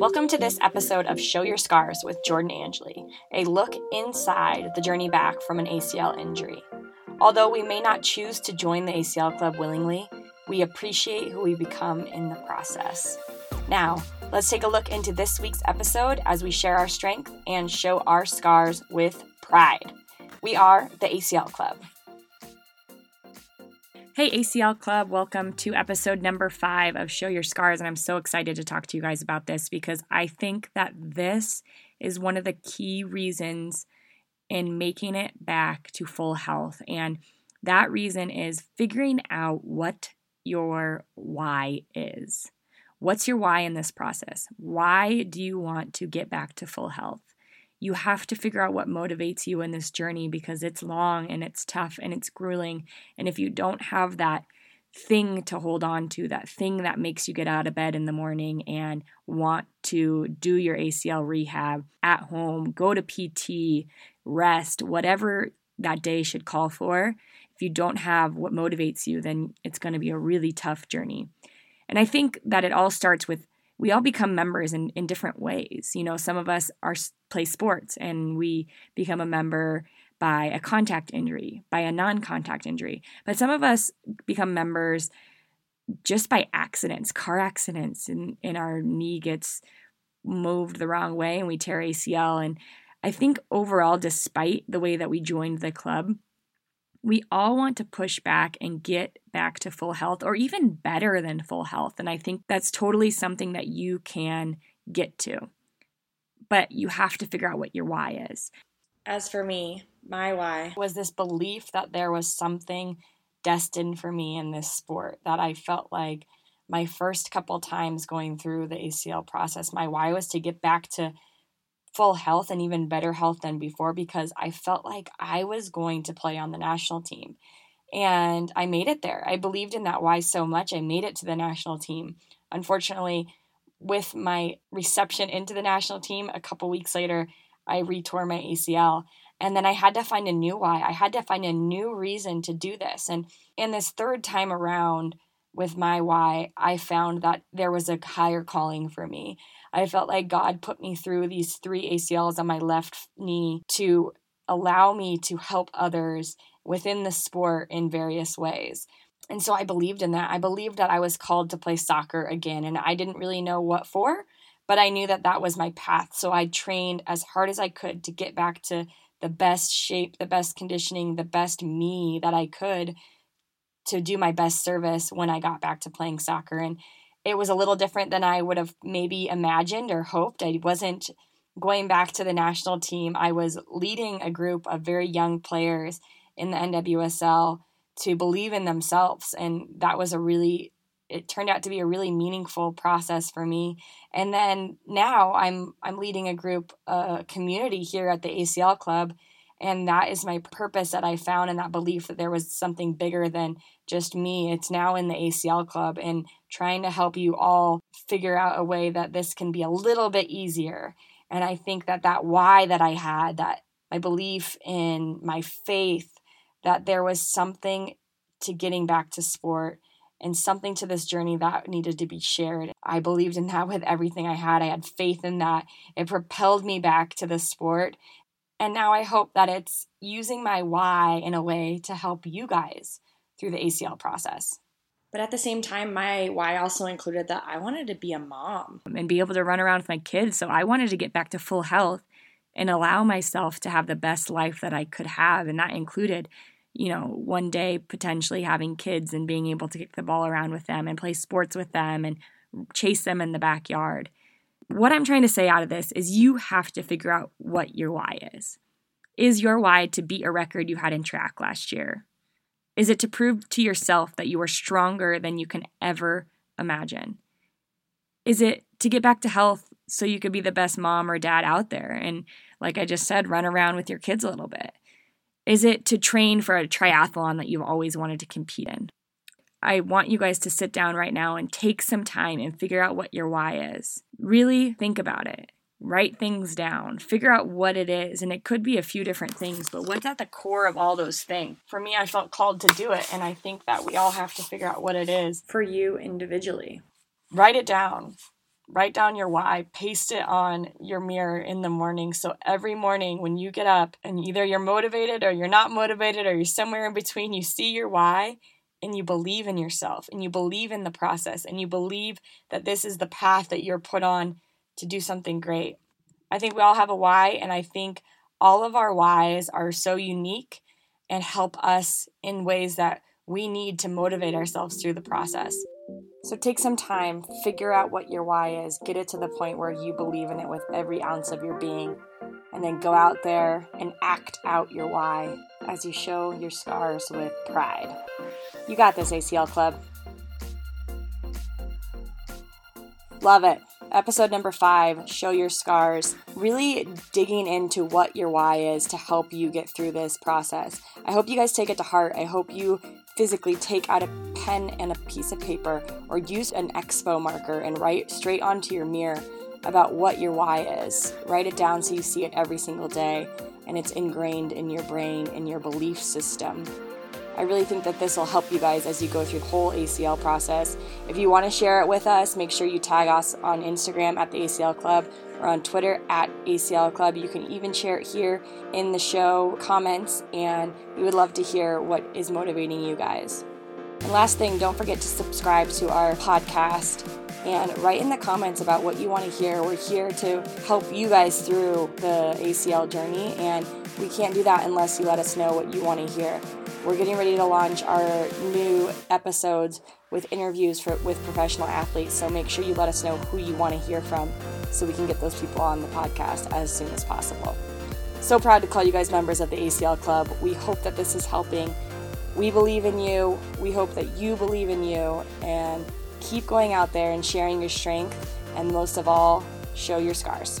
Welcome to this episode of Show Your Scars with Jordan Angeli, a look inside the journey back from an ACL injury. Although we may not choose to join the ACL club willingly, we appreciate who we become in the process. Now, let's take a look into this week's episode as we share our strength and show our scars with pride. We are the ACL Club. Hey, ACL Club, welcome to episode number five of Show Your Scars. And I'm so excited to talk to you guys about this because I think that this is one of the key reasons in making it back to full health. And that reason is figuring out what your why is. What's your why in this process? Why do you want to get back to full health? You have to figure out what motivates you in this journey because it's long and it's tough and it's grueling. And if you don't have that thing to hold on to, that thing that makes you get out of bed in the morning and want to do your ACL rehab at home, go to PT, rest, whatever that day should call for, if you don't have what motivates you, then it's going to be a really tough journey. And I think that it all starts with we all become members in, in different ways. You know, some of us are play sports and we become a member by a contact injury, by a non-contact injury. But some of us become members just by accidents, car accidents, and, and our knee gets moved the wrong way and we tear ACL. And I think overall, despite the way that we joined the club, we all want to push back and get back to full health or even better than full health. And I think that's totally something that you can get to. But you have to figure out what your why is. As for me, my why was this belief that there was something destined for me in this sport that I felt like my first couple times going through the ACL process, my why was to get back to full health and even better health than before because I felt like I was going to play on the national team. And I made it there. I believed in that why so much. I made it to the national team. Unfortunately, with my reception into the national team, a couple weeks later, I retore my ACL. And then I had to find a new why. I had to find a new reason to do this. And in this third time around with my why, I found that there was a higher calling for me. I felt like God put me through these three ACLs on my left knee to allow me to help others within the sport in various ways. And so I believed in that. I believed that I was called to play soccer again, and I didn't really know what for, but I knew that that was my path. So I trained as hard as I could to get back to the best shape, the best conditioning, the best me that I could to do my best service when I got back to playing soccer. And it was a little different than I would have maybe imagined or hoped. I wasn't going back to the national team. I was leading a group of very young players in the NWSL to believe in themselves. And that was a really, it turned out to be a really meaningful process for me. And then now I'm, I'm leading a group, a community here at the ACL Club and that is my purpose that I found and that belief that there was something bigger than just me. It's now in the ACL club and trying to help you all figure out a way that this can be a little bit easier. And I think that that why that I had, that my belief in my faith, that there was something to getting back to sport and something to this journey that needed to be shared. I believed in that with everything I had. I had faith in that. It propelled me back to the sport and now I hope that it's using my why in a way to help you guys through the ACL process. But at the same time, my why also included that I wanted to be a mom and be able to run around with my kids. So I wanted to get back to full health and allow myself to have the best life that I could have. And that included, you know, one day potentially having kids and being able to kick the ball around with them and play sports with them and chase them in the backyard what I'm trying to say out of this is you have to figure out what your why is. Is your why to beat a record you had in track last year? Is it to prove to yourself that you are stronger than you can ever imagine? Is it to get back to health so you could be the best mom or dad out there and, like I just said, run around with your kids a little bit? Is it to train for a triathlon that you've always wanted to compete in? I want you guys to sit down right now and take some time and figure out what your why is. Really think about it. Write things down. Figure out what it is. And it could be a few different things, but what's at the core of all those things? For me, I felt called to do it. And I think that we all have to figure out what it is for you individually. Write it down. write down your why, paste it on your mirror in the morning. So every morning when you get up and either you're motivated or you're not motivated or you're somewhere in between, you see your why and you believe in yourself and you believe in the process and you believe that this is the path that you're put on to do something great. I think we all have a why, and I think all of our whys are so unique and help us in ways that we need to motivate ourselves through the process. So take some time, figure out what your why is, get it to the point where you believe in it with every ounce of your being, and then go out there and act out your why as you show your scars with pride. You got this, ACL Club. Love it. Episode number five Show Your Scars. Really digging into what your why is to help you get through this process. I hope you guys take it to heart. I hope you physically take out a pen and a piece of paper or use an expo marker and write straight onto your mirror about what your why is. Write it down so you see it every single day and it's ingrained in your brain and your belief system. I really think that this will help you guys as you go through the whole ACL process. If you want to share it with us, make sure you tag us on Instagram at the ACL Club or on Twitter at ACL Club. You can even share it here in the show comments, and we would love to hear what is motivating you guys. And last thing, don't forget to subscribe to our podcast and write in the comments about what you want to hear. We're here to help you guys through the ACL journey, and we can't do that unless you let us know what you want to hear. We're getting ready to launch our new episodes with interviews for, with professional athletes, so make sure you let us know who you want to hear from so we can get those people on the podcast as soon as possible. So proud to call you guys members of the ACL Club. We hope that this is helping. We believe in you. We hope that you believe in you. And keep going out there and sharing your strength. And most of all, show your scars.